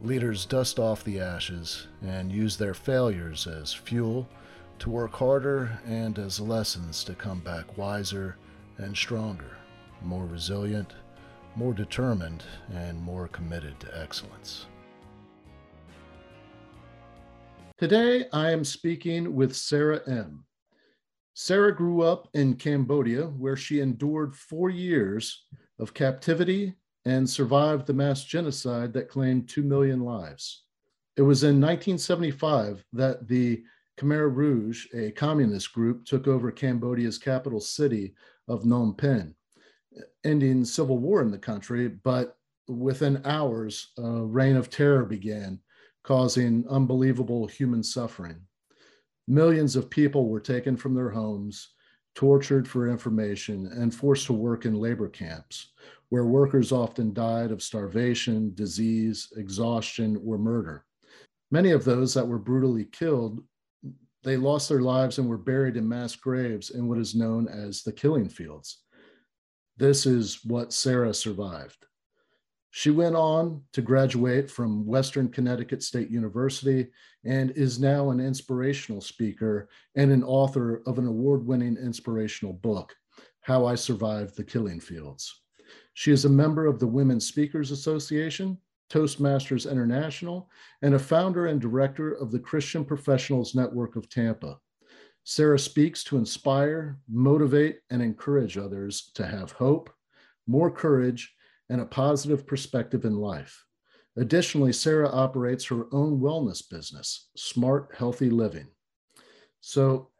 Leaders dust off the ashes and use their failures as fuel to work harder and as lessons to come back wiser and stronger, more resilient, more determined, and more committed to excellence. Today, I am speaking with Sarah M. Sarah grew up in Cambodia, where she endured four years of captivity and survived the mass genocide that claimed 2 million lives. It was in 1975 that the Khmer Rouge, a communist group, took over Cambodia's capital city of Phnom Penh, ending civil war in the country. But within hours, a reign of terror began, causing unbelievable human suffering. Millions of people were taken from their homes, tortured for information, and forced to work in labor camps, where workers often died of starvation, disease, exhaustion, or murder. Many of those that were brutally killed, they lost their lives and were buried in mass graves in what is known as the killing fields. This is what Sarah survived. She went on to graduate from Western Connecticut State University and is now an inspirational speaker and an author of an award winning inspirational book, How I Survived the Killing Fields. She is a member of the Women Speakers Association, Toastmasters International, and a founder and director of the Christian Professionals Network of Tampa. Sarah speaks to inspire, motivate, and encourage others to have hope, more courage, and a positive perspective in life. Additionally, Sarah operates her own wellness business, Smart Healthy Living. So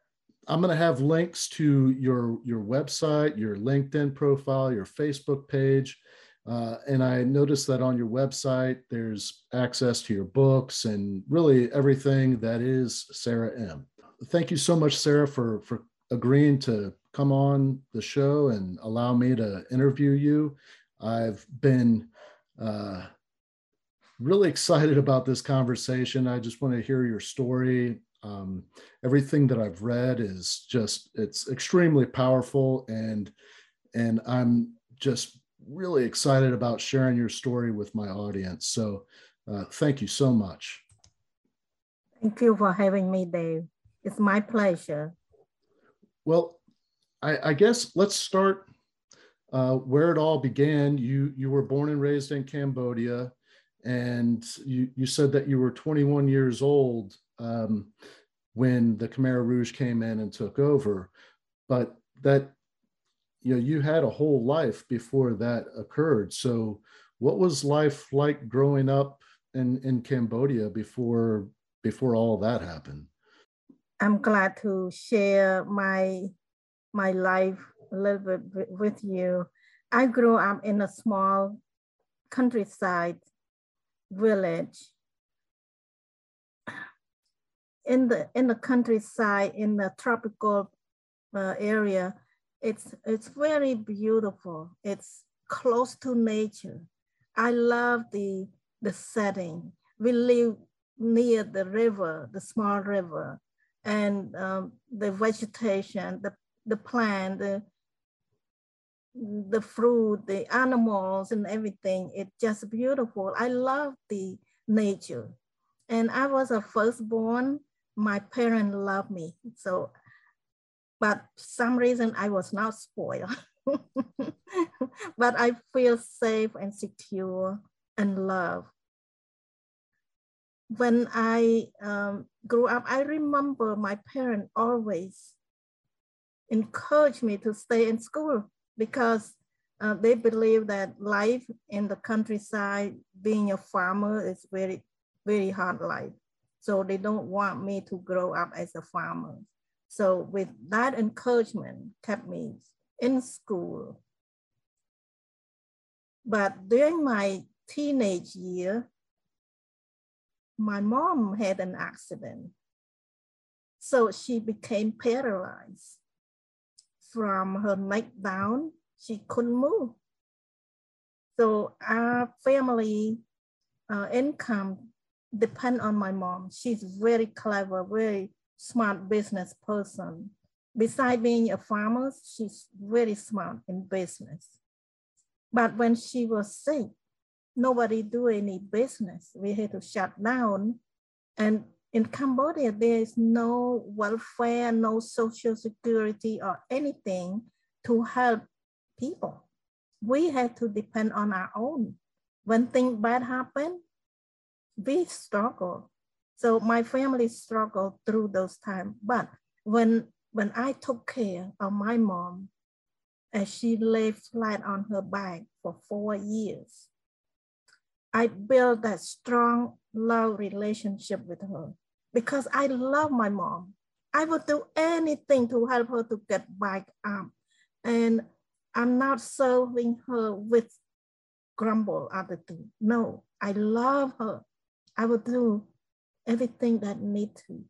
I'm going to have links to your, your website, your LinkedIn profile, your Facebook page. Uh, and I noticed that on your website, there's access to your books and really everything that is Sarah M. Thank you so much, Sarah, for, for agreeing to come on the show and allow me to interview you. I've been uh, really excited about this conversation. I just want to hear your story. Um, everything that I've read is just it's extremely powerful, and and I'm just really excited about sharing your story with my audience. So, uh, thank you so much. Thank you for having me, Dave. It's my pleasure. Well, I, I guess let's start uh, where it all began. You you were born and raised in Cambodia, and you you said that you were 21 years old um, when the Khmer Rouge came in and took over, but that you know you had a whole life before that occurred. So, what was life like growing up in in Cambodia before before all that happened? I'm glad to share my my life a little bit with you. I grew up in a small countryside village. In the in the countryside, in the tropical uh, area, it's it's very beautiful. It's close to nature. I love the the setting. We live near the river, the small river, and um, the vegetation, the the plant, the the fruit, the animals and everything. It's just beautiful. I love the nature. And I was a firstborn. My parents loved me. So, but some reason I was not spoiled. but I feel safe and secure and loved. When I um, grew up, I remember my parents always encouraged me to stay in school because uh, they believe that life in the countryside, being a farmer is very, very hard life. So they don't want me to grow up as a farmer. So with that encouragement kept me in school. But during my teenage year, my mom had an accident So she became paralyzed. From her neck down, she couldn't move. So our family uh, income depend on my mom. She's very clever, very smart business person. Besides being a farmer, she's very smart in business. But when she was sick, nobody do any business. We had to shut down. And in Cambodia, there is no welfare, no social security or anything to help people. We had to depend on our own. When things bad happen, we struggle. So my family struggled through those times. But when when I took care of my mom, and she lay flat on her back for four years, I built that strong love relationship with her because I love my mom. I would do anything to help her to get back up. And I'm not serving her with grumble attitude. No, I love her. I will do everything that need to.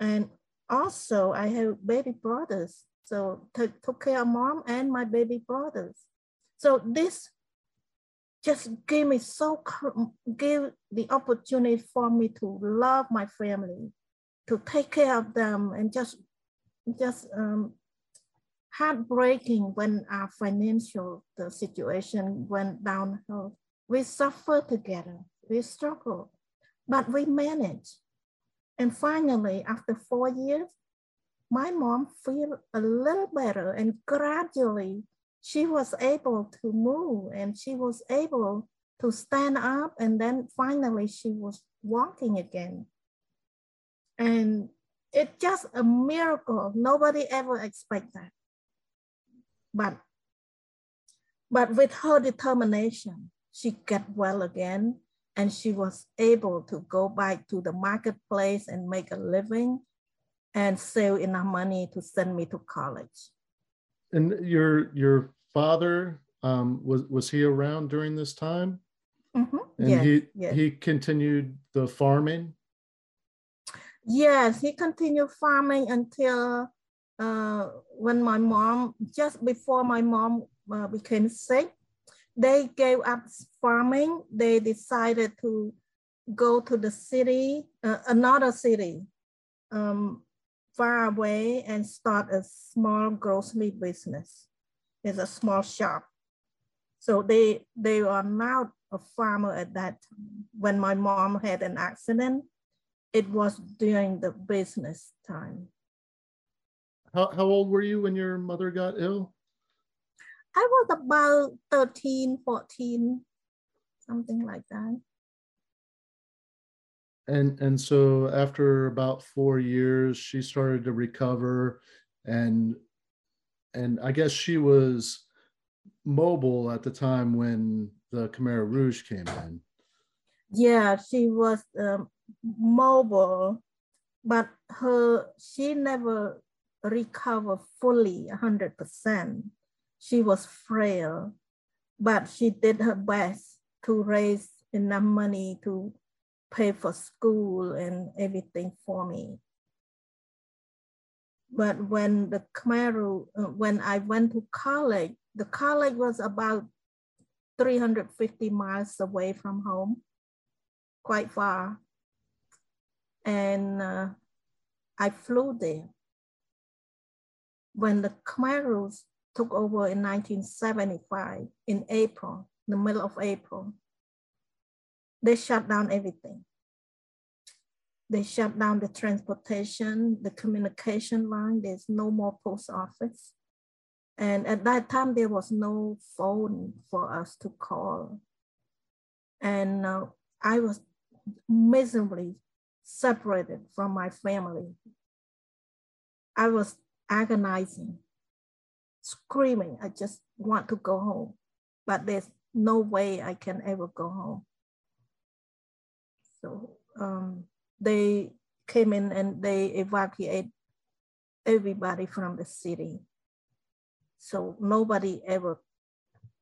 And also I have baby brothers. So took care of mom and my baby brothers. So this just gave me so give the opportunity for me to love my family, to take care of them, and just just um, heartbreaking when our financial the situation went downhill. We suffered together, we struggled, but we managed. And finally, after four years, my mom feel a little better and gradually she was able to move and she was able to stand up and then finally she was walking again. And it's just a miracle. Nobody ever expect that. But, but with her determination, she get well again and she was able to go back to the marketplace and make a living and save enough money to send me to college. And your your father um, was was he around during this time? Mm-hmm. And yes, he yes. he continued the farming. Yes, he continued farming until uh, when my mom, just before my mom uh, became sick, they gave up farming. They decided to go to the city, uh, another city, um, far away, and start a small grocery business It's a small shop. So they they are not a farmer at that time. When my mom had an accident, it was during the business time. How, how old were you when your mother got ill? I was about 13, 14, something like that. And and so after about four years, she started to recover and and I guess she was mobile at the time when the Khmer Rouge came in. Yeah, she was um, mobile, but her she never recovered fully 100%. She was frail, but she did her best to raise enough money to pay for school and everything for me. But when the Khmer uh, when I went to college, the college was about 350 miles away from home, quite far. And uh, I flew there. When the Khmer took over in 1975, in April, the middle of April, they shut down everything. They shut down the transportation, the communication line. There's no more post office. And at that time, there was no phone for us to call. And uh, I was miserably separated from my family. I was agonizing, screaming, I just want to go home, but there's no way I can ever go home. So um, they came in and they evacuate everybody from the city. So nobody ever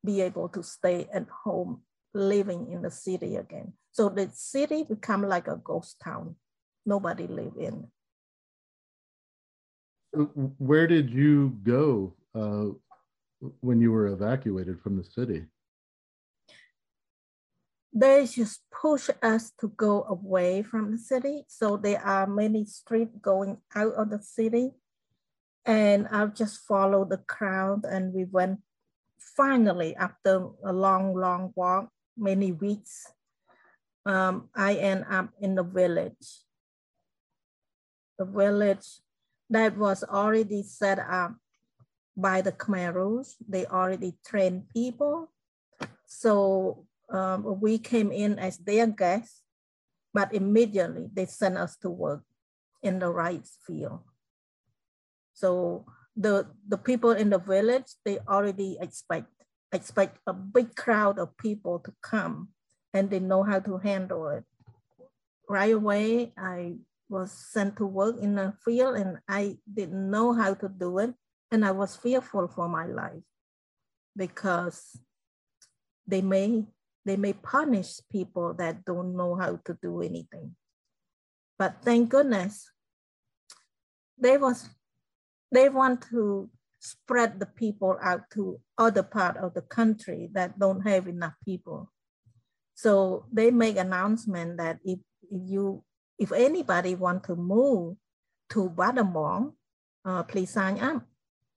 be able to stay at home living in the city again. So the city become like a ghost town. Nobody live in. where did you go uh, when you were evacuated from the city? They just push us to go away from the city. So there are many streets going out of the city. And I've just followed the crowd and we went finally after a long, long walk, many weeks, um, I end up in the village. The village that was already set up by the Khmer Rouge. They already trained people. So um, we came in as their guests, but immediately they sent us to work in the rice field. So the, the people in the village, they already expect, expect a big crowd of people to come and they know how to handle it. Right away, I was sent to work in the field and I didn't know how to do it. And I was fearful for my life because they may, they may punish people that don't know how to do anything. But thank goodness, they was, they want to spread the people out to other part of the country that don't have enough people. So they make announcement that if, you if anybody want to move to Battambang, uh, please sign up.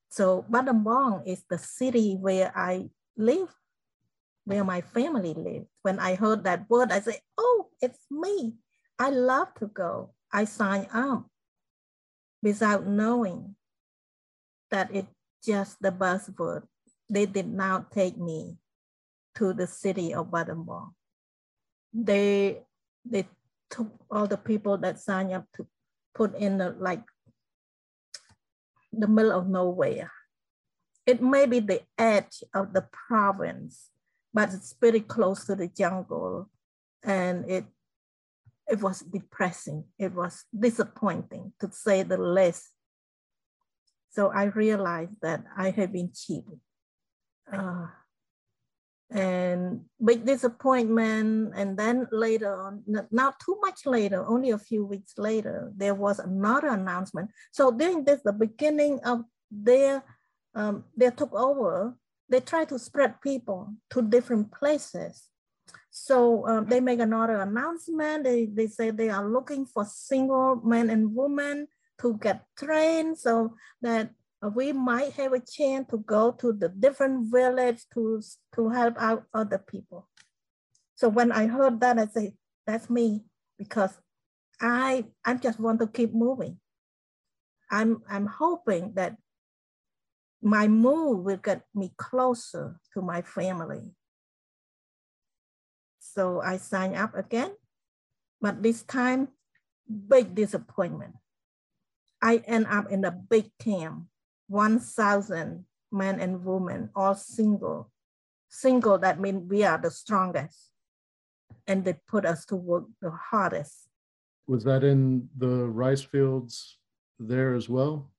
So Battambang is the city where I live, where my family lives. When I heard that word, I said, oh, it's me. I love to go. I sign up without knowing that it's just the buzzword. They did not take me to the city of Battambang. They, they took all the people that signed up to put in the like the middle of nowhere. It may be the edge of the province, but it's pretty close to the jungle. And it it was depressing. It was disappointing to say the least. So I realized that I had been cheated. Uh, and big disappointment. And then later on, not too much later, only a few weeks later, there was another announcement. So during this, the beginning of their, um, they took over, they tried to spread people to different places. So um, they make another announcement. They, they say they are looking for single men and women to get trained so that we might have a chance to go to the different village to, to help out other people. So when I heard that, I say, that's me, because I, I just want to keep moving. I'm, I'm hoping that my move will get me closer to my family. So I signed up again, but this time, big disappointment. I end up in a big camp 1,000 men and women, all single. Single, that means we are the strongest. And they put us to work the hardest. Was that in the rice fields there as well?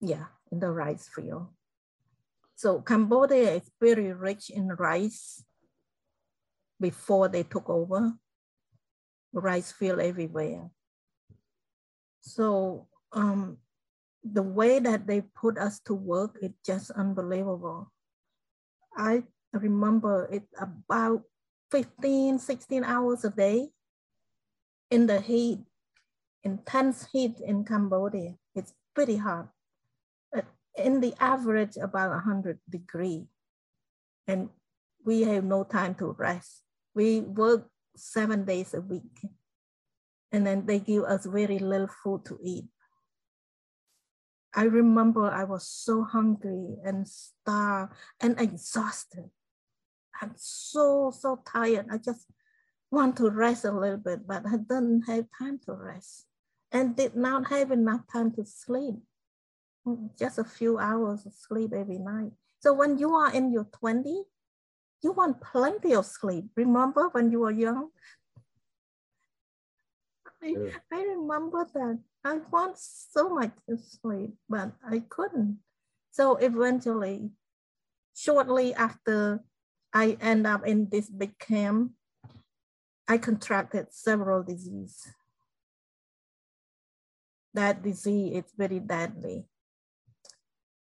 Yeah, in the rice field. So Cambodia is very rich in rice before they took over. Rice field everywhere. So um, the way that they put us to work is just unbelievable. I remember it about 15, 16 hours a day in the heat, intense heat in Cambodia. It's pretty hot. Uh, in the average, about 100 degree. And we have no time to rest. We work seven days a week. And then they give us very little food to eat. I remember I was so hungry and starved and exhausted. I'm so, so tired. I just want to rest a little bit, but I didn't have time to rest and did not have enough time to sleep. Just a few hours of sleep every night. So when you are in your 20s, you want plenty of sleep. Remember when you were young? I, yeah. I remember that. I want so much to sleep, but I couldn't. So eventually, shortly after I end up in this big camp, I contracted several diseases. That disease is very deadly.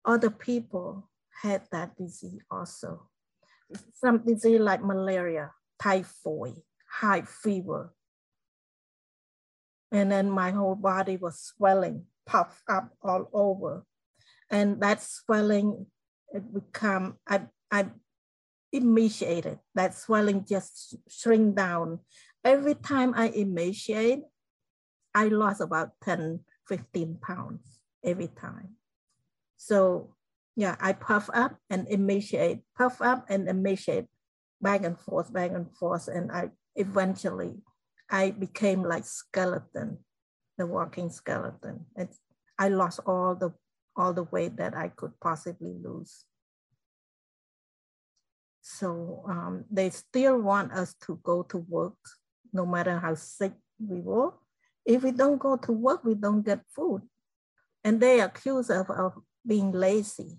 other people had that disease also. Some disease like malaria, typhoid, high fever. And then my whole body was swelling, puffed up all over. And that swelling, it become, I, I emaciated. That swelling just shrink down. Every time I emaciate, I lost about 10, 15 pounds every time. So yeah, I puff up and emaciate, puff up and emaciate, back and forth, back and forth. And I eventually, I became like skeleton, the walking skeleton. It's, I lost all the all the weight that I could possibly lose. So um, they still want us to go to work, no matter how sick we were. If we don't go to work, we don't get food. And they accuse us of being lazy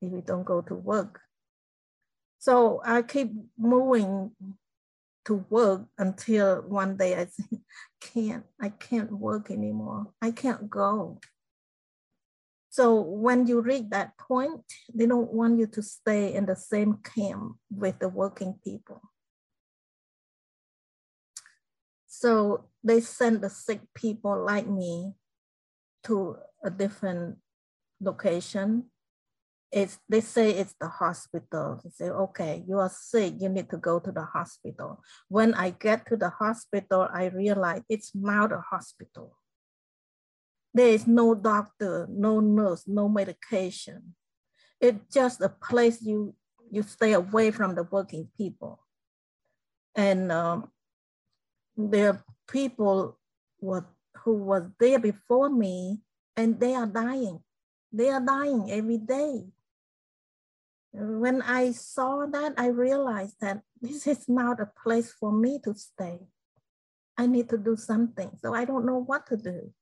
if we don't go to work. So I keep moving to work until one day I think, can't, I can't work anymore. I can't go. So when you reach that point, they don't want you to stay in the same camp with the working people. So they send the sick people like me to a different location. It's, they say it's the hospital. They say, okay, you are sick, you need to go to the hospital. When I get to the hospital, I realize it's not a hospital. There is no doctor, no nurse, no medication. It's just a place you, you stay away from the working people. And um, there are people what, who was there before me and they are dying. They are dying every day. When I saw that, I realized that this is not a place for me to stay. I need to do something. So I don't know what to do.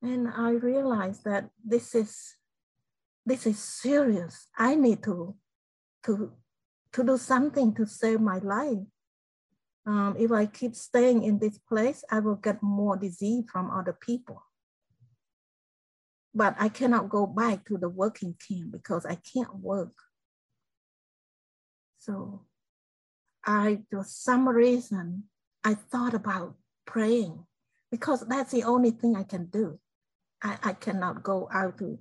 And I realized that this is this is serious. I need to to to do something to save my life. Um, if I keep staying in this place, I will get more disease from other people. But I cannot go back to the working camp because I can't work. So I, for some reason, I thought about praying because that's the only thing I can do. I, I cannot go out to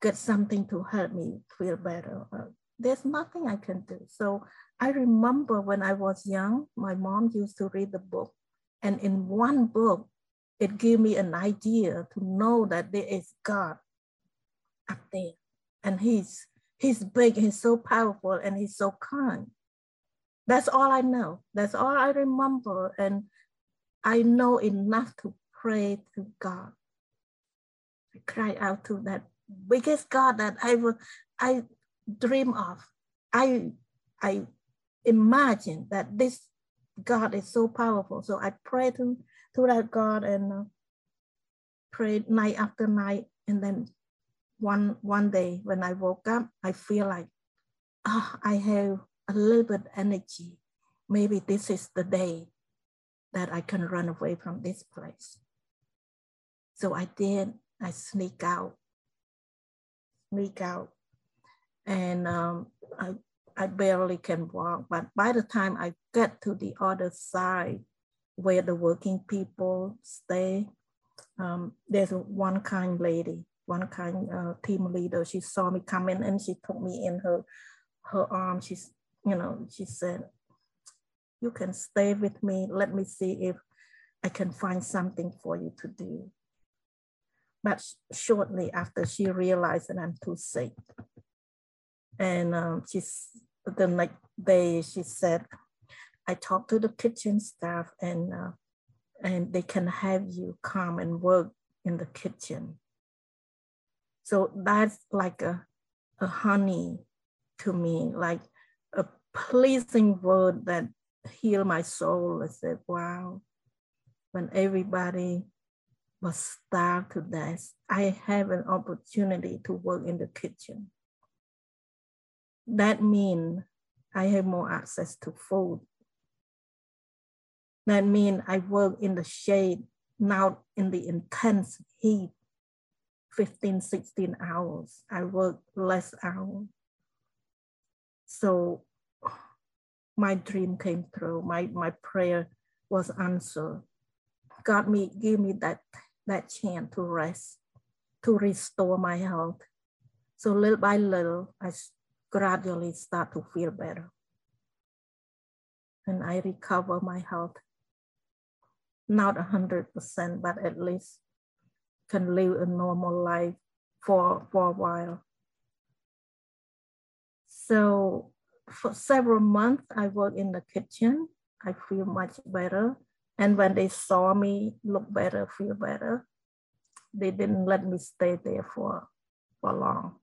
get something to help me feel better. Uh, there's nothing I can do. So I remember when I was young, my mom used to read the book. And in one book, it gave me an idea to know that there is God up there. And he's he's big, he's so powerful, and he's so kind. That's all I know. That's all I remember. And I know enough to pray to God. I cry out to that biggest God that I I dream of. I I imagine that this God is so powerful. So I pray to, to that God and uh, pray night after night. And then one one day when I woke up, I feel like, oh, I have a little bit energy. Maybe this is the day that I can run away from this place. So I did I sneak out, sneak out. And um, I, I barely can walk, but by the time I get to the other side where the working people stay, um, there's one kind lady, one kind uh, team leader. She saw me coming and she took me in her, her arm. She's, you know, she said, you can stay with me. Let me see if I can find something for you to do. But shortly after, she realized that I'm too sick. And um, she's, the next day, she said, I talked to the kitchen staff and, uh, and they can have you come and work in the kitchen. So that's like a, a honey to me, like a pleasing word that heal my soul. I said, wow, when everybody was starved to death, I have an opportunity to work in the kitchen. That means I have more access to food. That means I work in the shade, not in the intense heat 15, 16 hours. I work less hours. So my dream came through. My, my prayer was answered. God me give me that, that chance to rest, to restore my health. So little by little, I gradually start to feel better. And I recover my health. Not 100%, but at least can live a normal life for, for a while. So for several months, I worked in the kitchen. I feel much better. And when they saw me look better, feel better, they didn't let me stay there for, for long.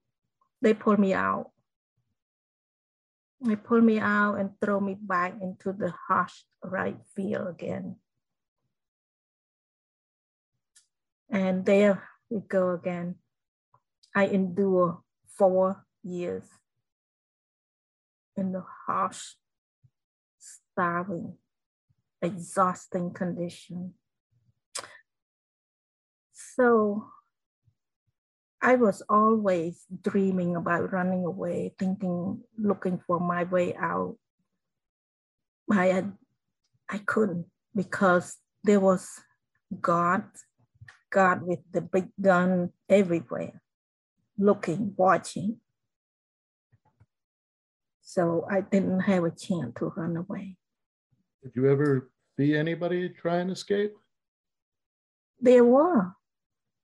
They pulled me out. They pulled me out and throw me back into the harsh right field again. And there we go again. I endure four years in the harsh, starving, exhausting condition. So I was always dreaming about running away, thinking, looking for my way out. I I couldn't because there was God, God with the big gun everywhere, looking, watching. So I didn't have a chance to run away. Did you ever see anybody try and escape? There were,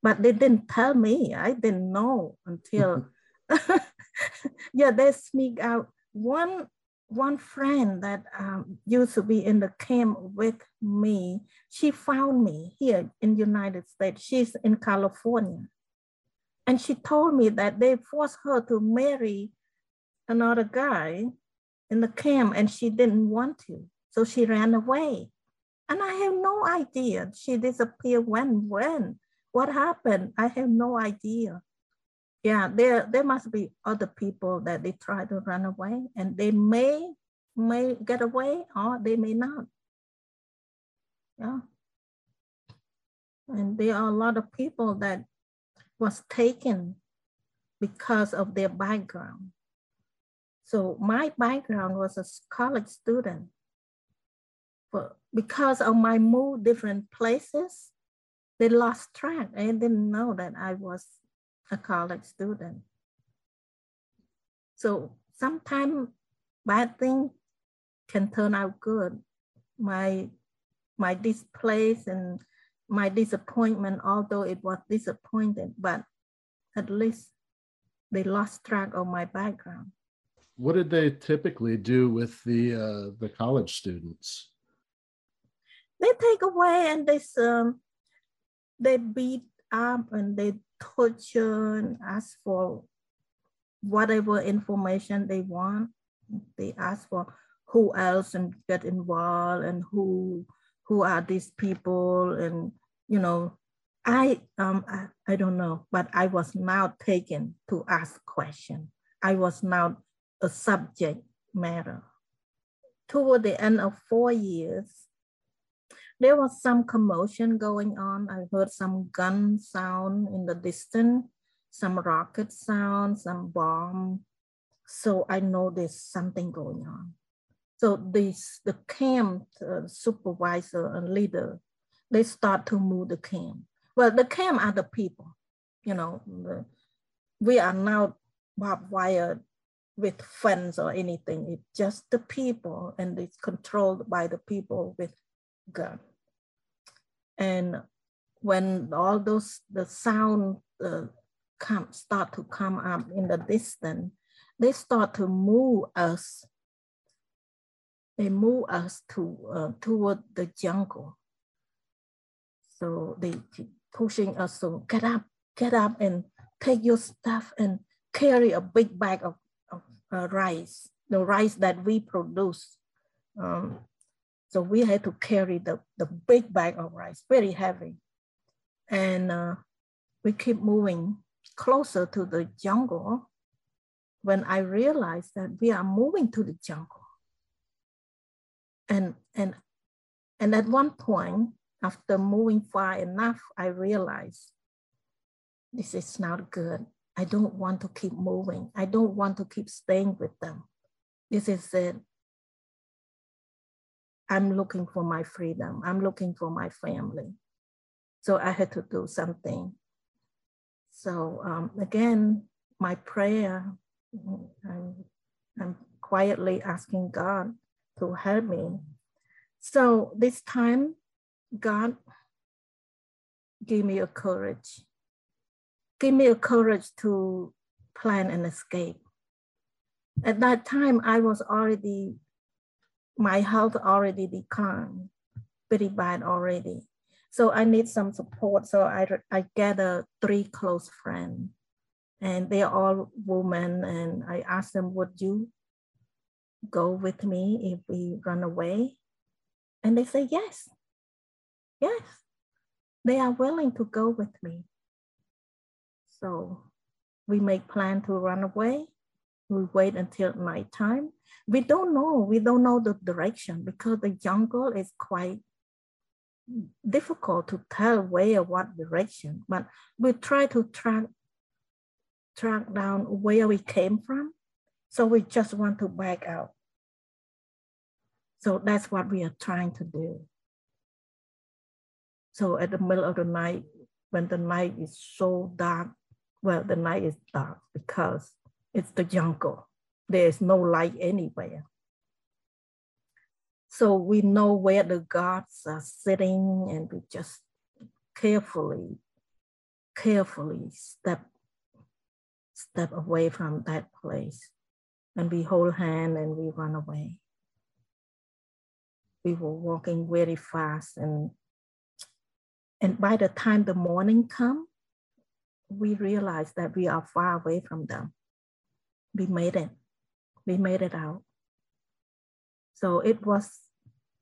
but they didn't tell me. I didn't know until, yeah, they sneak out. One one friend that um, used to be in the camp with me, she found me here in the United States. She's in California. And she told me that they forced her to marry another guy in the camp and she didn't want to. So she ran away. And I have no idea. She disappeared when, when, what happened? I have no idea. Yeah, there, there must be other people that they try to run away and they may, may get away or they may not. Yeah. And there are a lot of people that was taken because of their background. So my background was a college student. But because of my move different places, they lost track. I didn't know that I was a college student. So sometimes bad thing can turn out good. My my displace and my disappointment, although it was disappointed, but at least they lost track of my background what did they typically do with the uh, the college students? They take away and they um, they beat up and they torture ask for whatever information they want. They ask for who else and get involved and who who are these people and you know I um I, I don't know, but I was now taken to ask question. I was now a subject matter. Toward the end of four years, there was some commotion going on. I heard some gun sound in the distance, some rocket sound, some bomb. So I know there's something going on. So this, the camp uh, supervisor and leader, they start to move the camp. Well, the camp are the people, you know, the, we are now barbed wire with funds or anything. It's just the people and it's controlled by the people with gun. And when all those, the sound uh, come, start to come up in the distance, they start to move us. They move us to uh, toward the jungle. So they keep pushing us to get up, get up and take your stuff and carry a big bag of uh, rice, the rice that we produce. Um, so we had to carry the, the big bag of rice, very heavy. And uh, we keep moving closer to the jungle when I realized that we are moving to the jungle. And, and, and at one point, after moving far enough, I realized this is not good. I don't want to keep moving. I don't want to keep staying with them. This is it. I'm looking for my freedom. I'm looking for my family. So I had to do something. So um, again, my prayer, I'm, I'm quietly asking God to help me. So this time, God gave me a courage. Give me a courage to plan an escape. At that time, I was already, my health already declined, pretty bad already. So I need some support. So I, I gather three close friends and they're all women. And I asked them, would you go with me if we run away? And they say, yes, yes, they are willing to go with me. So we make plan to run away. We wait until nighttime. We don't know, we don't know the direction because the jungle is quite difficult to tell where what direction, but we try to track track down where we came from. So we just want to back out. So that's what we are trying to do. So at the middle of the night, when the night is so dark, well, the night is dark because it's the jungle. There is no light anywhere. So we know where the gods are sitting and we just carefully, carefully step, step away from that place. And we hold hand and we run away. We were walking very fast and and by the time the morning come, we realized that we are far away from them. We made it. We made it out. So it was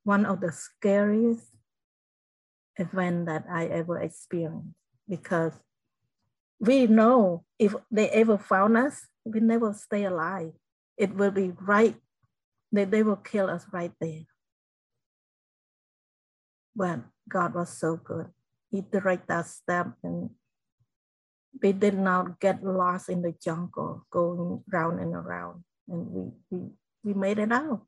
one of the scariest event that I ever experienced because we know if they ever found us, we never stay alive. It will be right, they, they will kill us right there. But God was so good. He directed our step and we did not get lost in the jungle going round and around and we, we, we made it out.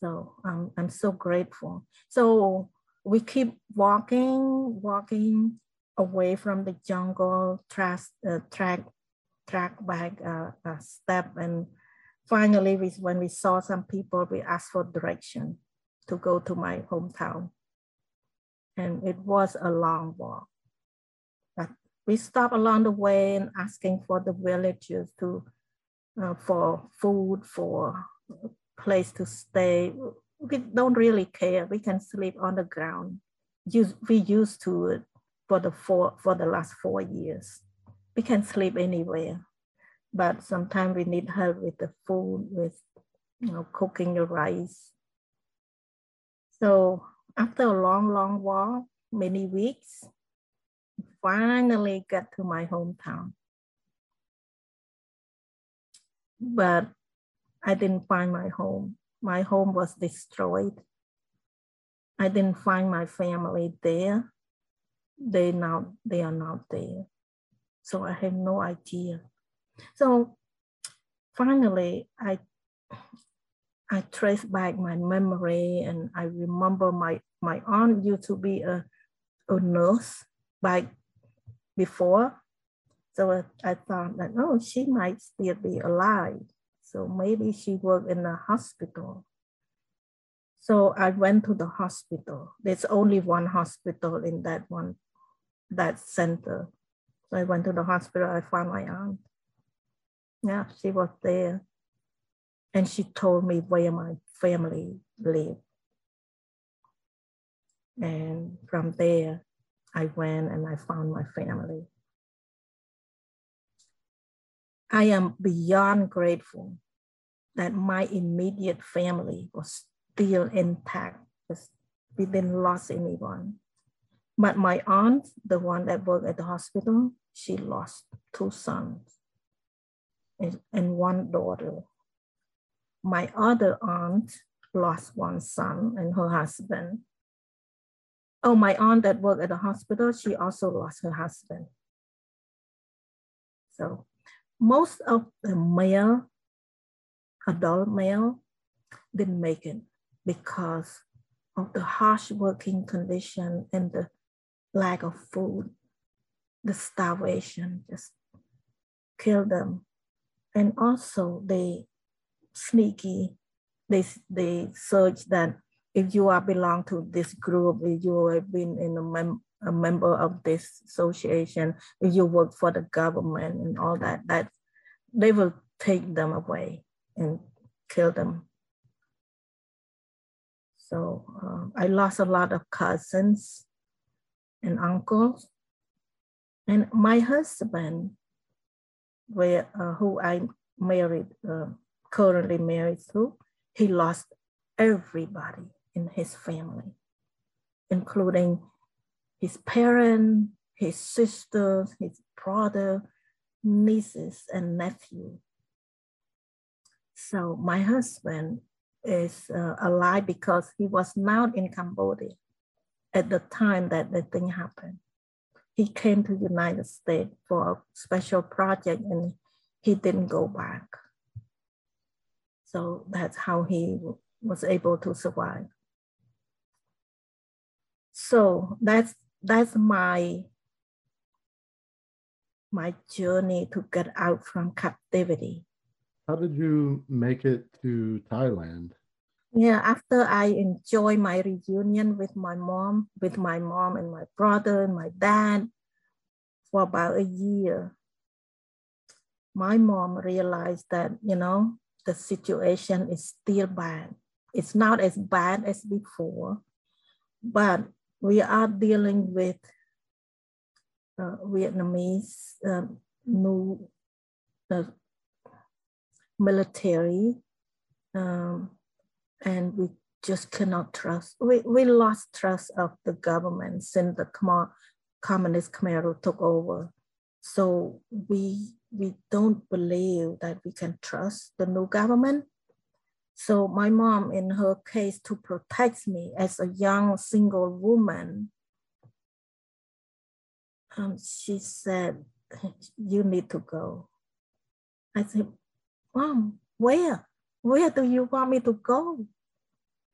So um, I'm so grateful. So we keep walking, walking away from the jungle, track, uh, track, track back uh, a step. And finally, we, when we saw some people, we asked for direction to go to my hometown. And it was a long walk. We stopped along the way and asking for the villagers to, uh, for food, for place to stay. We don't really care. We can sleep on the ground. Use, we used to it for the four, for the last four years. We can sleep anywhere, but sometimes we need help with the food, with you know, cooking the rice. So after a long, long walk, many weeks, finally got to my hometown. But I didn't find my home. My home was destroyed. I didn't find my family there. They now they are not there. So I have no idea. So finally I I trace back my memory and I remember my, my aunt used to be a, a nurse back before. So I, thought that, oh, she might still be alive. So maybe she worked in a hospital. So I went to the hospital. There's only one hospital in that one, that center. So I went to the hospital, I found my aunt. Yeah, she was there. And she told me where my family lived. And from there, I went and I found my family. I am beyond grateful that my immediate family was still intact. Because we didn't lose anyone. But my aunt, the one that worked at the hospital, she lost two sons and, and one daughter. My other aunt lost one son and her husband. Oh, my aunt that worked at the hospital, she also lost her husband. So most of the male, adult male, didn't make it because of the harsh working condition and the lack of food, the starvation just killed them. And also they sneaky, they, they search that if you are belong to this group, if you have been in a, mem- a member of this association, if you work for the government and all that, that they will take them away and kill them. So uh, I lost a lot of cousins and uncles. And my husband, where, uh, who I married, uh, currently married to, he lost everybody in his family, including his parents, his sisters, his brother, nieces, and nephew. So my husband is uh, alive because he was not in Cambodia at the time that the thing happened. He came to the United States for a special project and he didn't go back. So that's how he was able to survive. So that's that's my my journey to get out from captivity. How did you make it to Thailand? Yeah, after I enjoy my reunion with my mom, with my mom and my brother and my dad for about a year, my mom realized that, you know, the situation is still bad. It's not as bad as before, but we are dealing with uh, Vietnamese um, new uh, military, um, and we just cannot trust. We, we lost trust of the government since the communist Khmer took over. So we we don't believe that we can trust the new government. So my mom, in her case, to protect me as a young single woman, um, she said, you need to go. I said, mom, where? Where do you want me to go?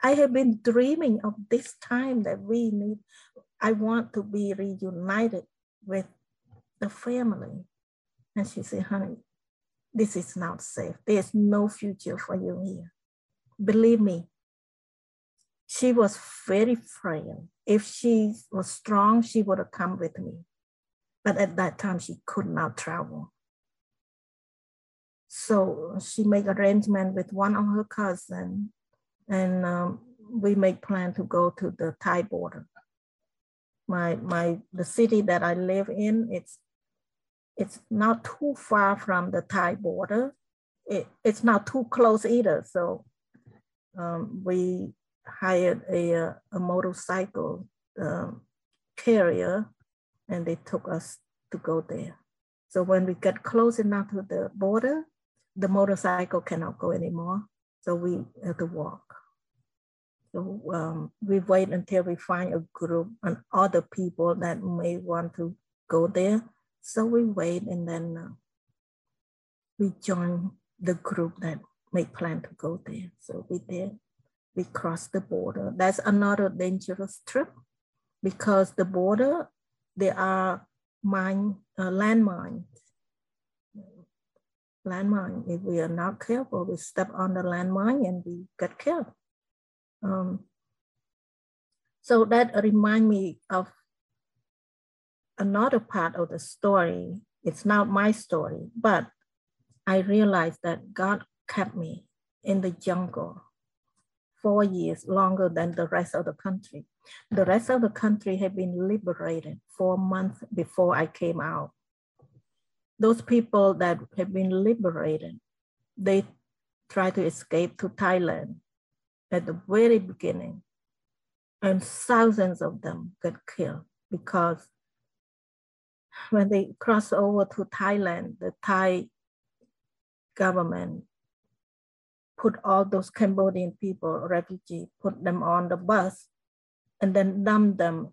I have been dreaming of this time that we need, I want to be reunited with the family. And she said, honey, this is not safe. There's no future for you here. Believe me, she was very frail. If she was strong, she would have come with me. But at that time, she could not travel. So she made arrangement with one of her cousins, and um, we made plan to go to the Thai border. My my the city that I live in, it's it's not too far from the Thai border. It, it's not too close either. So um, we hired a, a motorcycle um, carrier and they took us to go there. So when we get close enough to the border, the motorcycle cannot go anymore. So we have to walk. So um, we wait until we find a group and other people that may want to go there. So we wait and then uh, we join the group that make plan to go there. So we did. We crossed the border. That's another dangerous trip because the border, there are mine, uh, landmines. Landmine. If we are not careful, we step on the landmine and we get killed. Um, so that remind me of another part of the story. It's not my story, but I realized that God kept me in the jungle four years longer than the rest of the country. The rest of the country had been liberated four months before I came out. Those people that have been liberated, they try to escape to Thailand at the very beginning. And thousands of them got killed because when they cross over to Thailand, the Thai government put all those Cambodian people, refugee, put them on the bus and then dump them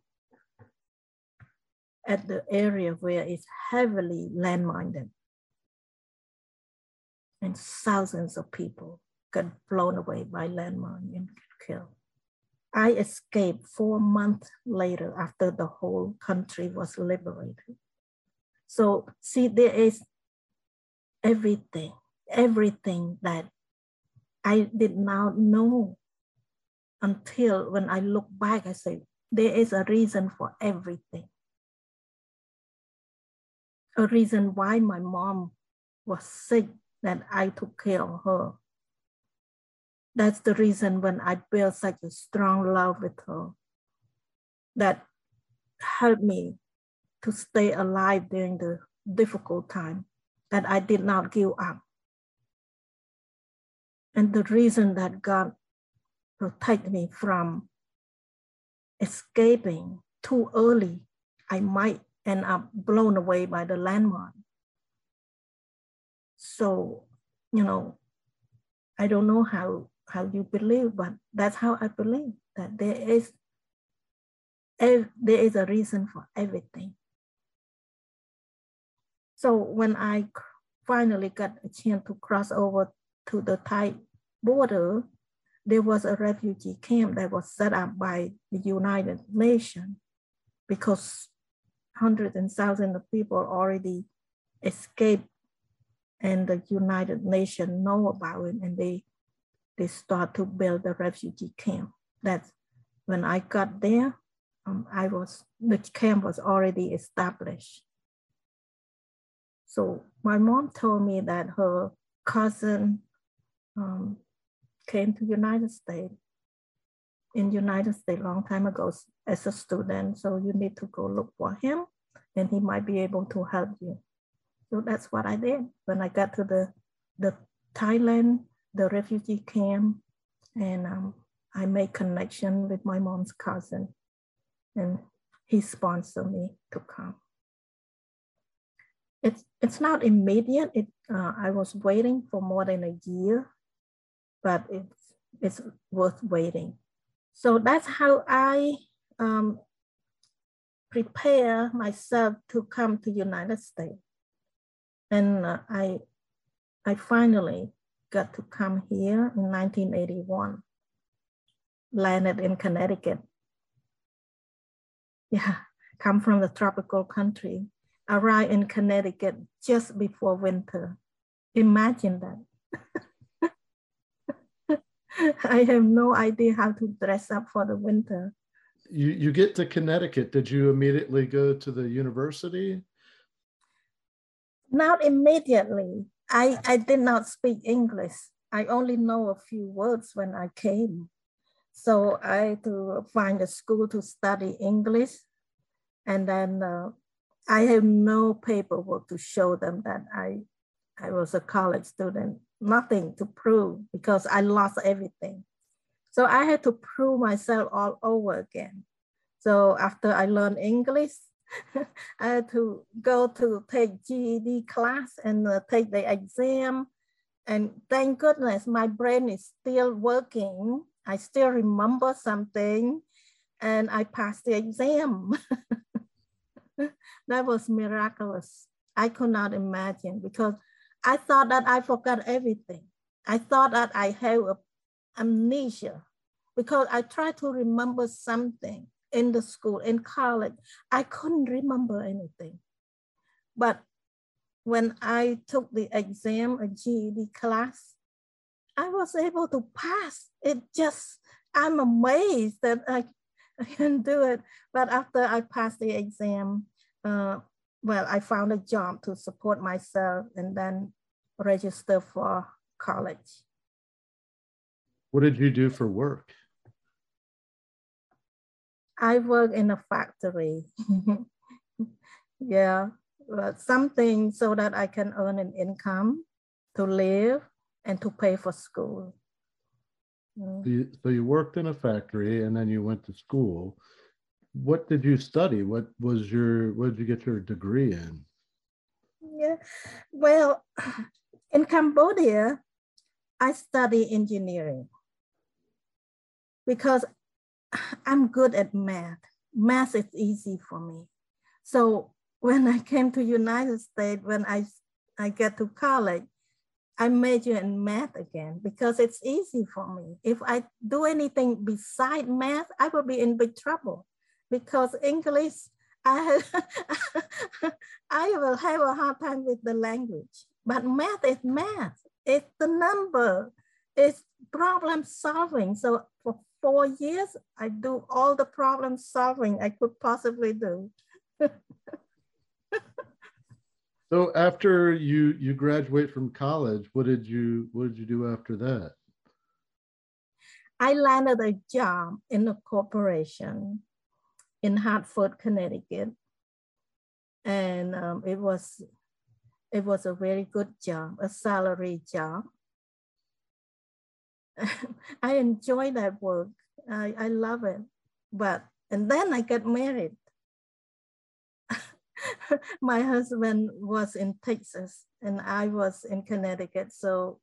at the area where it's heavily landmined. And thousands of people got blown away by landmine and killed. I escaped four months later after the whole country was liberated. So see, there is everything, everything that I did not know until when I look back, I say, there is a reason for everything. A reason why my mom was sick that I took care of her. That's the reason when I built such a strong love with her that helped me to stay alive during the difficult time, that I did not give up. And the reason that God protect me from escaping too early, I might end up blown away by the landmine. So, you know, I don't know how, how you believe, but that's how I believe that there is there is a reason for everything. So when I finally got a chance to cross over to the Thai border, there was a refugee camp that was set up by the United Nations because hundreds and thousands of people already escaped and the United Nations know about it and they they start to build the refugee camp. That's when I got there, um, I was the camp was already established. So my mom told me that her cousin um, came to United States in United States long time ago as a student. So you need to go look for him and he might be able to help you. So that's what I did. When I got to the, the Thailand, the refugee camp, and um, I made connection with my mom's cousin and he sponsored me to come. It's, it's not immediate. It, uh, I was waiting for more than a year but it's, it's worth waiting. So that's how I um, prepare myself to come to United States. And uh, I, I finally got to come here in 1981, landed in Connecticut. Yeah, come from the tropical country, arrived in Connecticut just before winter. Imagine that. I have no idea how to dress up for the winter. You you get to Connecticut. Did you immediately go to the university? Not immediately. I, I did not speak English. I only know a few words when I came. So I had to find a school to study English. And then uh, I have no paperwork to show them that I, I was a college student nothing to prove because I lost everything. So I had to prove myself all over again. So after I learned English, I had to go to take GED class and uh, take the exam. And thank goodness my brain is still working. I still remember something and I passed the exam. that was miraculous. I could not imagine because I thought that I forgot everything. I thought that I had amnesia because I tried to remember something in the school, in college. I couldn't remember anything. But when I took the exam, a GED class, I was able to pass. It just, I'm amazed that I, I can do it. But after I passed the exam, uh, well, I found a job to support myself and then register for college. What did you do for work? I work in a factory. yeah, but something so that I can earn an income to live and to pay for school. So you, so you worked in a factory and then you went to school what did you study? What was your what did you get your degree in? Yeah, well, in Cambodia, I study engineering because I'm good at math. Math is easy for me. So when I came to United States, when I, I get to college, I major in math again because it's easy for me. If I do anything beside math, I will be in big trouble because English, I, I will have a hard time with the language. But math is math. It's the number. It's problem solving. So for four years, I do all the problem solving I could possibly do. So after you you graduate from college, what did you what did you do after that? I landed a job in a corporation in Hartford, Connecticut, and um, it was it was a very good job, a salary job. I enjoy that work. I, I love it. But and then I got married my husband was in Texas and I was in Connecticut. So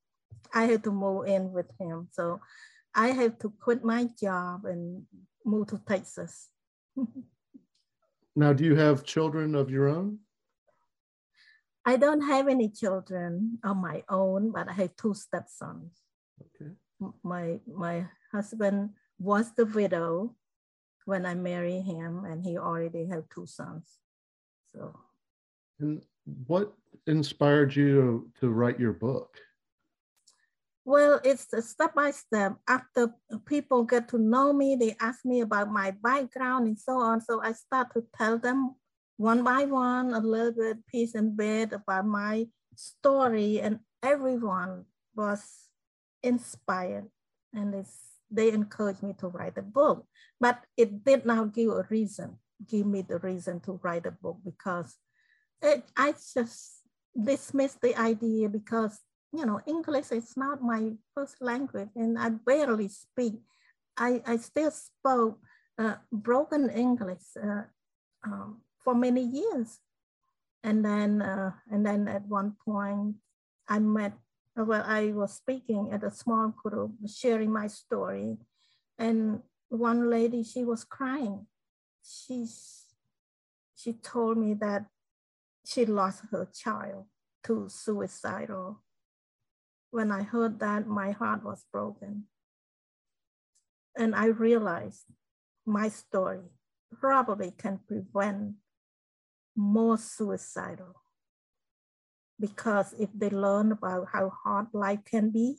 I had to move in with him. So I had to quit my job and move to Texas. Now, do you have children of your own? I don't have any children of my own, but I have two stepsons. Okay. My my husband was the widow when I married him, and he already have two sons. So, and what inspired you to, to write your book? Well, it's a step by step. After people get to know me, they ask me about my background and so on. So I start to tell them one by one a little bit piece and bit about my story, and everyone was inspired, and it's, they encouraged me to write a book. But it did not give a reason give me the reason to write a book because it, I just dismissed the idea because, you know, English is not my first language and I barely speak. I, I still spoke uh, broken English uh, um, for many years. And then, uh, and then at one point I met, well, I was speaking at a small group, sharing my story. And one lady, she was crying she's, she told me that she lost her child to suicidal. When I heard that, my heart was broken. And I realized my story probably can prevent more suicidal. Because if they learn about how hard life can be,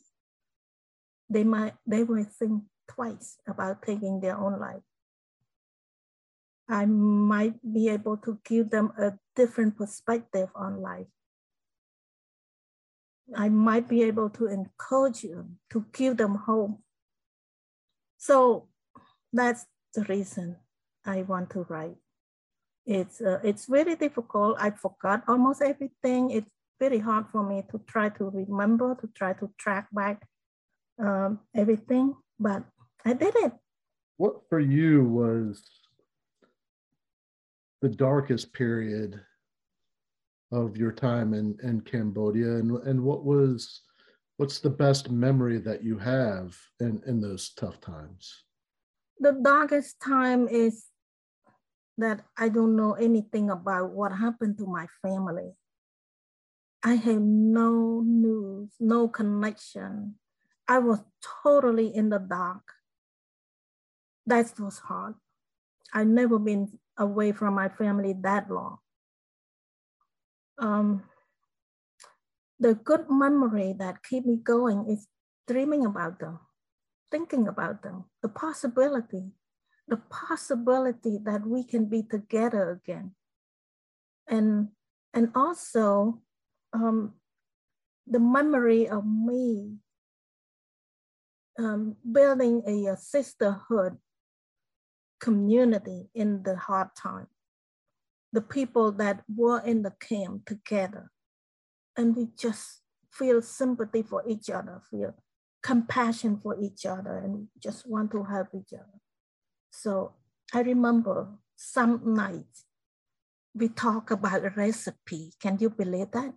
they might they will think twice about taking their own life. I might be able to give them a different perspective on life. I might be able to encourage you to give them hope. So that's the reason I want to write. It's, uh, it's very difficult. I forgot almost everything. It's very hard for me to try to remember, to try to track back um, everything, but I did it. What for you was the darkest period of your time in, in Cambodia and, and what was what's the best memory that you have in, in those tough times? The darkest time is that I don't know anything about what happened to my family. I have no news, no connection. I was totally in the dark. That was hard. I've never been away from my family that long. Um, the good memory that keep me going is dreaming about them, thinking about them, the possibility, the possibility that we can be together again. And, and also um, the memory of me um, building a, a sisterhood community in the hard time. The people that were in the camp together. And we just feel sympathy for each other, feel compassion for each other, and just want to help each other. So I remember some nights we talk about a recipe. Can you believe that?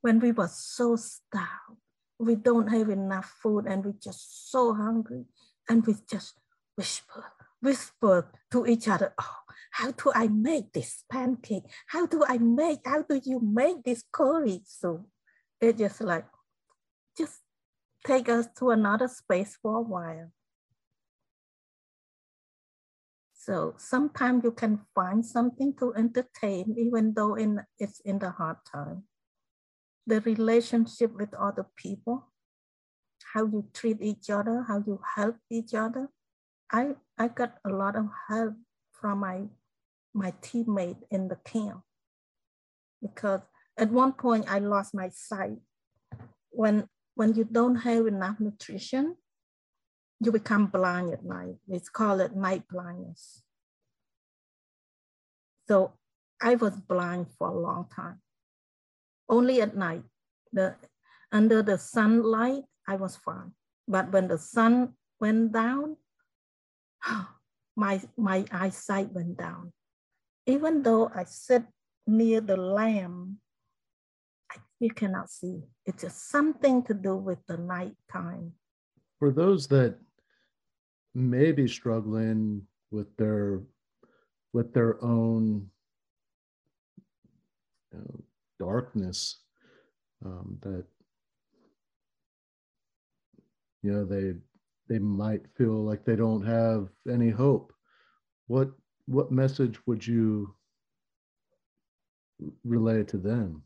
When we were so starved, we don't have enough food and we just so hungry and we just whisper, whisper to each other, oh, how do I make this pancake? How do I make, how do you make this curry soup? It's just like, just take us to another space for a while. So sometimes you can find something to entertain, even though in, it's in the hard time. The relationship with other people, how you treat each other, how you help each other. I, I got a lot of help from my, my teammate in the camp because at one point I lost my sight. When, when you don't have enough nutrition, you become blind at night. It's called it night blindness. So I was blind for a long time. Only at night, the, under the sunlight, I was fine. But when the sun went down, my, my eyesight went down. Even though I sit near the lamp, you cannot see. It's just something to do with the night time. For those that may be struggling with their with their own you know, darkness um, that you know they they might feel like they don't have any hope what what message would you relay to them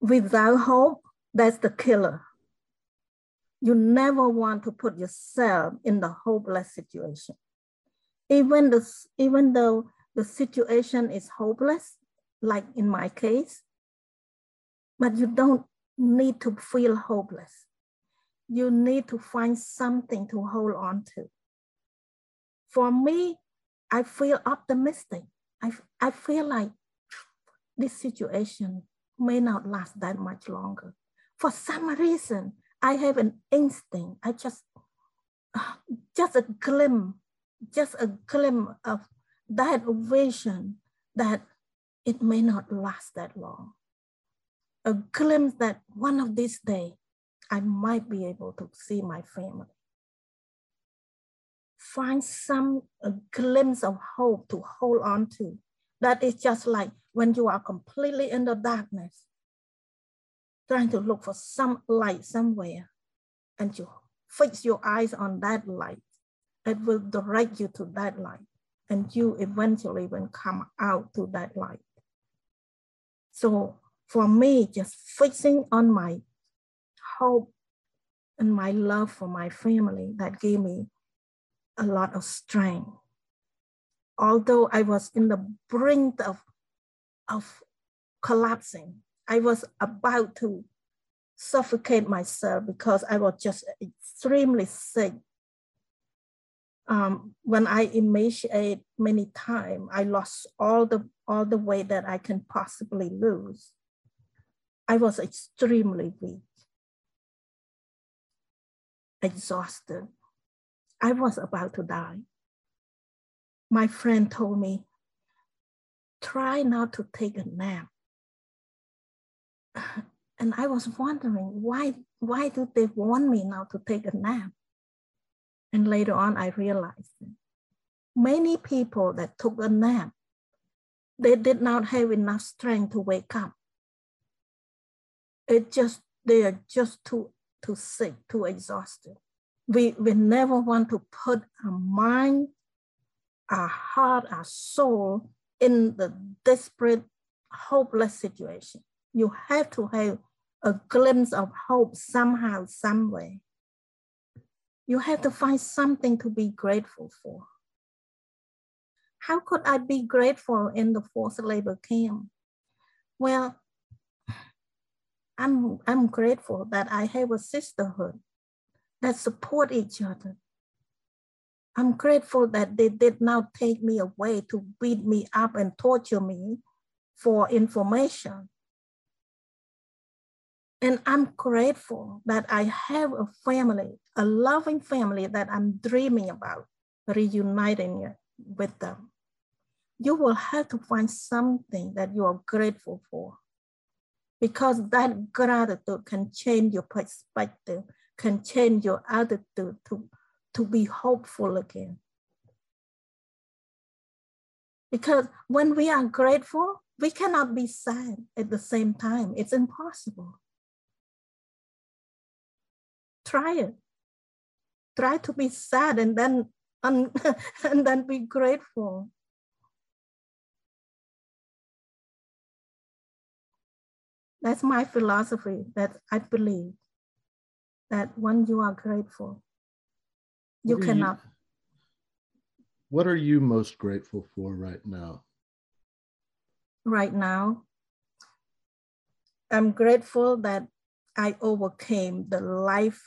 without hope that's the killer you never want to put yourself in the hopeless situation. Even, the, even though the situation is hopeless, like in my case, but you don't need to feel hopeless. You need to find something to hold on to. For me, I feel optimistic. I, I feel like this situation may not last that much longer. For some reason, I have an instinct. I just, just a glimpse, just a glimpse of that vision that it may not last that long. A glimpse that one of these days I might be able to see my family. Find some a glimpse of hope to hold on to. That is just like when you are completely in the darkness trying to look for some light somewhere and you fix your eyes on that light. It will direct you to that light and you eventually will come out to that light. So for me, just fixing on my hope and my love for my family that gave me a lot of strength. Although I was in the brink of, of collapsing, I was about to suffocate myself because I was just extremely sick. Um, when I emaciate many times, I lost all the all the weight that I can possibly lose. I was extremely weak, exhausted. I was about to die. My friend told me, try not to take a nap and I was wondering why why do they want me now to take a nap? And later on, I realized many people that took a nap, they did not have enough strength to wake up. It just they are just too too sick, too exhausted. We we never want to put our mind, our heart, our soul in the desperate, hopeless situation you have to have a glimpse of hope somehow, somewhere. You have to find something to be grateful for. How could I be grateful in the forced labor camp? Well, I'm, I'm grateful that I have a sisterhood that support each other. I'm grateful that they did not take me away to beat me up and torture me for information. And I'm grateful that I have a family, a loving family that I'm dreaming about reuniting with them. You will have to find something that you are grateful for because that gratitude can change your perspective, can change your attitude to, to be hopeful again. Because when we are grateful, we cannot be sad at the same time. It's impossible. Try it. Try to be sad and then and, and then be grateful. That's my philosophy that I believe that when you are grateful, you cannot. You, what are you most grateful for right now? Right now, I'm grateful that I overcame the life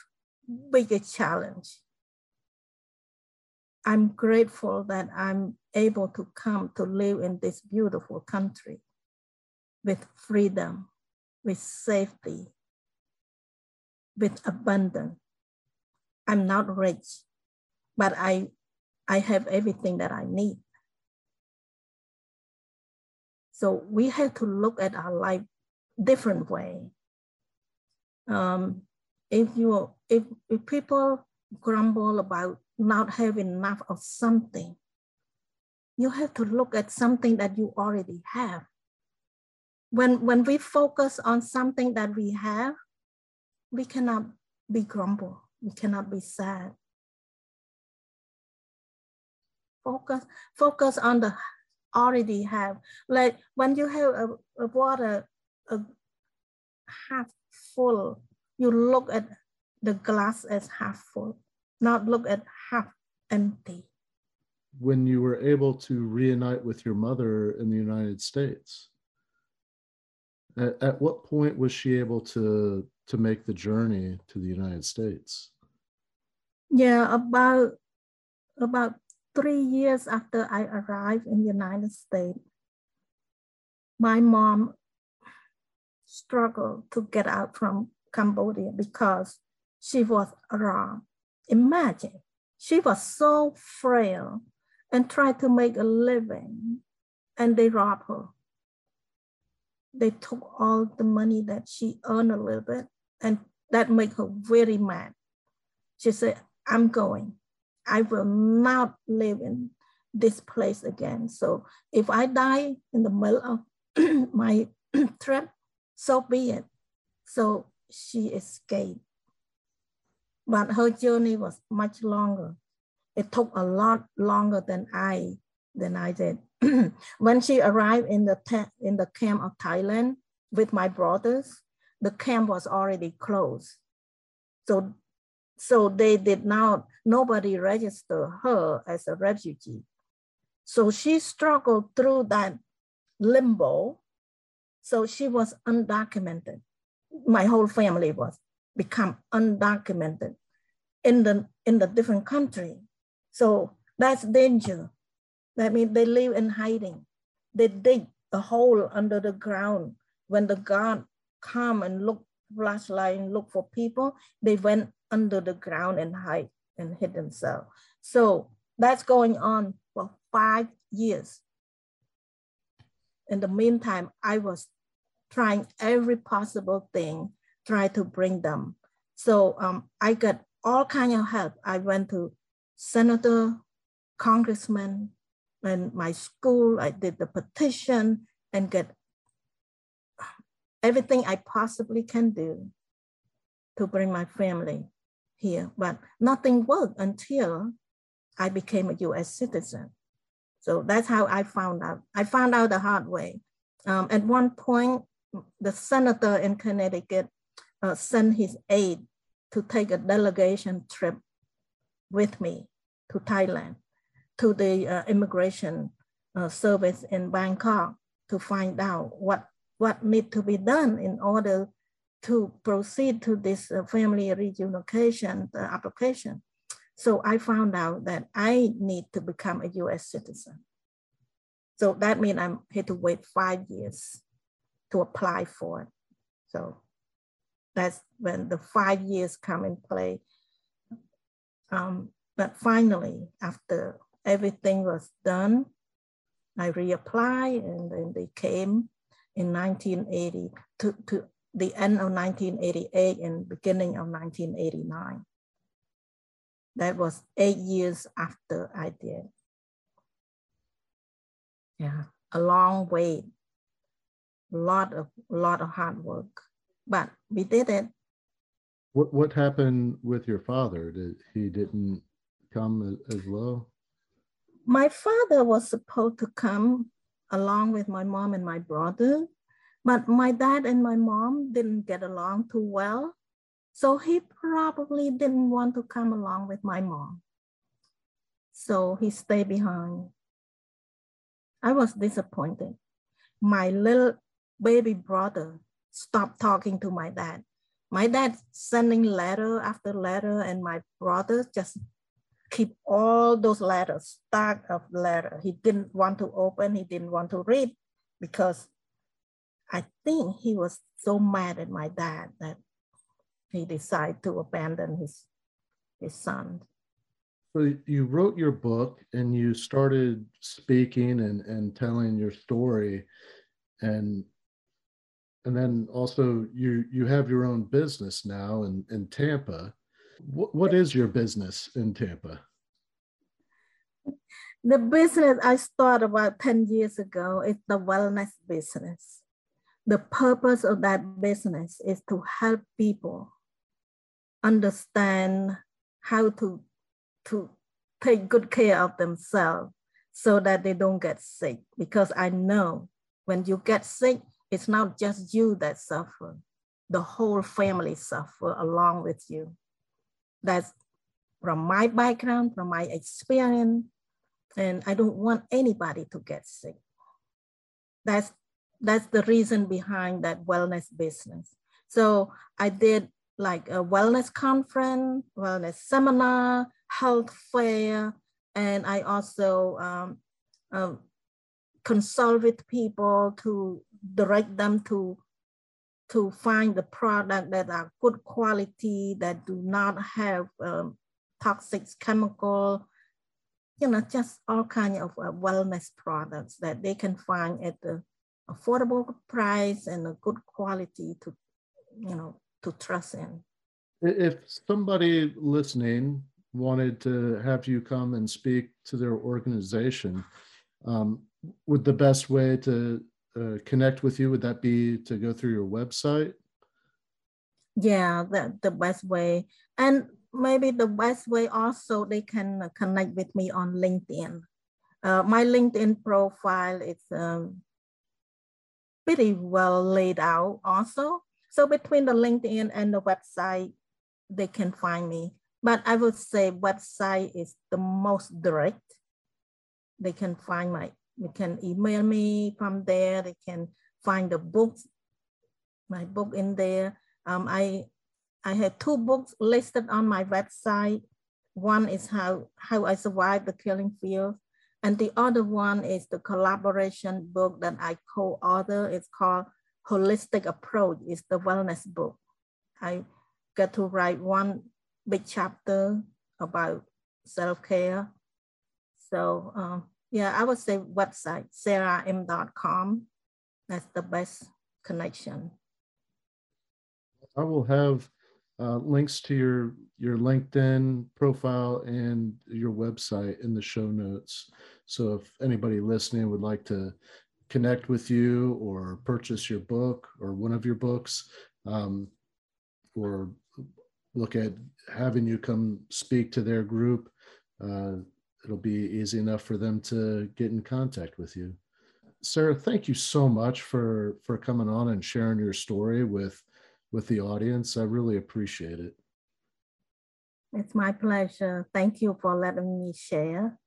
biggest challenge. I'm grateful that I'm able to come to live in this beautiful country with freedom, with safety, with abundance. I'm not rich, but I, I have everything that I need. So we have to look at our life different way. Um, if you if, if people grumble about not having enough of something, you have to look at something that you already have. When when we focus on something that we have, we cannot be grumble. We cannot be sad. Focus focus on the already have. Like when you have a, a water a half full you look at the glass as half full not look at half empty. When you were able to reunite with your mother in the united states at, at what point was she able to to make the journey to the united states yeah about about three years after I arrived in the United States, my mom struggled to get out from Cambodia because she was robbed. Imagine, she was so frail and tried to make a living and they robbed her. They took all the money that she earned a little bit and that made her very mad. She said, I'm going. I will not live in this place again. So if I die in the middle of my trip, so be it. So she escaped. But her journey was much longer. It took a lot longer than I than I did. when she arrived in the in the camp of Thailand with my brothers, the camp was already closed. So so they did not, nobody registered her as a refugee. So she struggled through that limbo. So she was undocumented. My whole family was become undocumented in the in the different country. So that's danger. That means they live in hiding. They dig a hole under the ground. When the guard come and look flashlight and look for people, they went under the ground and hide and hid themselves. So that's going on for five years. In the meantime, I was trying every possible thing, try to bring them. So um, I got all kind of help. I went to senator, congressman, and my school. I did the petition and get everything I possibly can do to bring my family here, but nothing worked until I became a US citizen. So that's how I found out. I found out the hard way. Um, at one point, the senator in Connecticut uh, sent his aide to take a delegation trip with me to Thailand, to the uh, immigration uh, service in Bangkok to find out what, what need to be done in order to proceed to this uh, family reunification uh, application. So I found out that I need to become a US citizen. So that means I'm had to wait five years to apply for it. So that's when the five years come in play. Um, but finally, after everything was done, I reapplied and then they came in 1980 to, to the end of 1988 and beginning of 1989. That was eight years after I did. Yeah, a long wait, a lot of lot of hard work, but we did it. What what happened with your father? Did he didn't come as well? My father was supposed to come along with my mom and my brother, but my dad and my mom didn't get along too well. So he probably didn't want to come along with my mom. So he stayed behind. I was disappointed. My little baby brother stopped talking to my dad. My dad sending letter after letter, and my brother just keep all those letters, stack of letter. He didn't want to open, he didn't want to read because I think he was so mad at my dad that he decided to abandon his, his son. So you wrote your book and you started speaking and, and telling your story and and then also you you have your own business now in, in Tampa. What, what is your business in Tampa? The business I started about 10 years ago is the wellness business. The purpose of that business is to help people understand how to, to take good care of themselves so that they don't get sick. Because I know when you get sick, it's not just you that suffer, the whole family suffer along with you. That's from my background, from my experience, and I don't want anybody to get sick. That's that's the reason behind that wellness business. So I did like a wellness conference, wellness seminar, health fair, and I also um, um, consult with people to direct them to to find the product that are good quality that do not have um, toxic chemical you know just all kind of uh, wellness products that they can find at the affordable price and a good quality to you know to trust in. If somebody listening wanted to have you come and speak to their organization, um, would the best way to uh, connect with you would that be to go through your website? Yeah, the, the best way. And maybe the best way also they can connect with me on LinkedIn. Uh, my LinkedIn profile is um, pretty well laid out also. So between the LinkedIn and the website, they can find me. But I would say website is the most direct. They can find my, they can email me from there. They can find the books, my book in there. Um, I, I have two books listed on my website. One is how, how I survived the killing field. And the other one is the collaboration book that I co-author. It's called Holistic Approach. It's the wellness book. I get to write one big chapter about self-care. So um, yeah, I would say website, sarahm.com. That's the best connection. I will have uh, links to your your LinkedIn profile and your website in the show notes. So if anybody listening would like to connect with you or purchase your book or one of your books, um, or look at having you come speak to their group, uh, it'll be easy enough for them to get in contact with you. Sarah, thank you so much for for coming on and sharing your story with with the audience. I really appreciate it. It's my pleasure. Thank you for letting me share.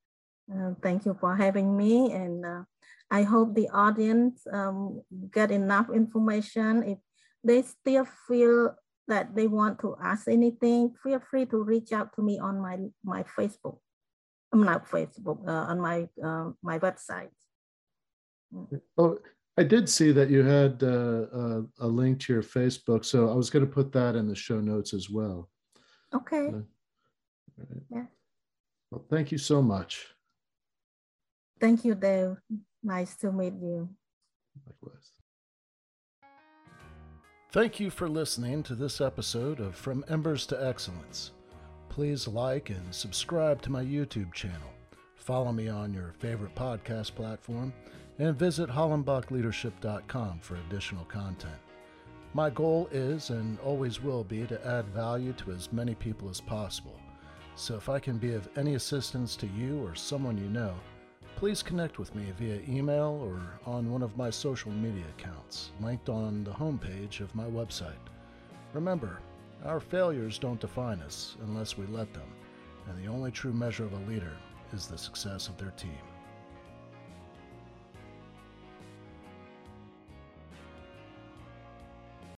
Uh, thank you for having me. And uh, I hope the audience um, get enough information. If they still feel that they want to ask anything, feel free to reach out to me on my, my Facebook. I'm not Facebook, uh, on my, uh, my website. Oh, I did see that you had uh, a, uh, a, link to your Facebook, so I was going to put that in the show notes as well. Okay. Uh, right. Yeah. Well, thank you so much. Thank you, Dave. Nice to meet you. Likewise. Thank you for listening to this episode of From Embers to Excellence. Please like and subscribe to my YouTube channel. Follow me on your favorite podcast platform and visit hollenbachleadership.com for additional content. My goal is and always will be to add value to as many people as possible. So if I can be of any assistance to you or someone you know, please connect with me via email or on one of my social media accounts, linked on the homepage of my website. Remember, our failures don't define us unless we let them, and the only true measure of a leader is the success of their team.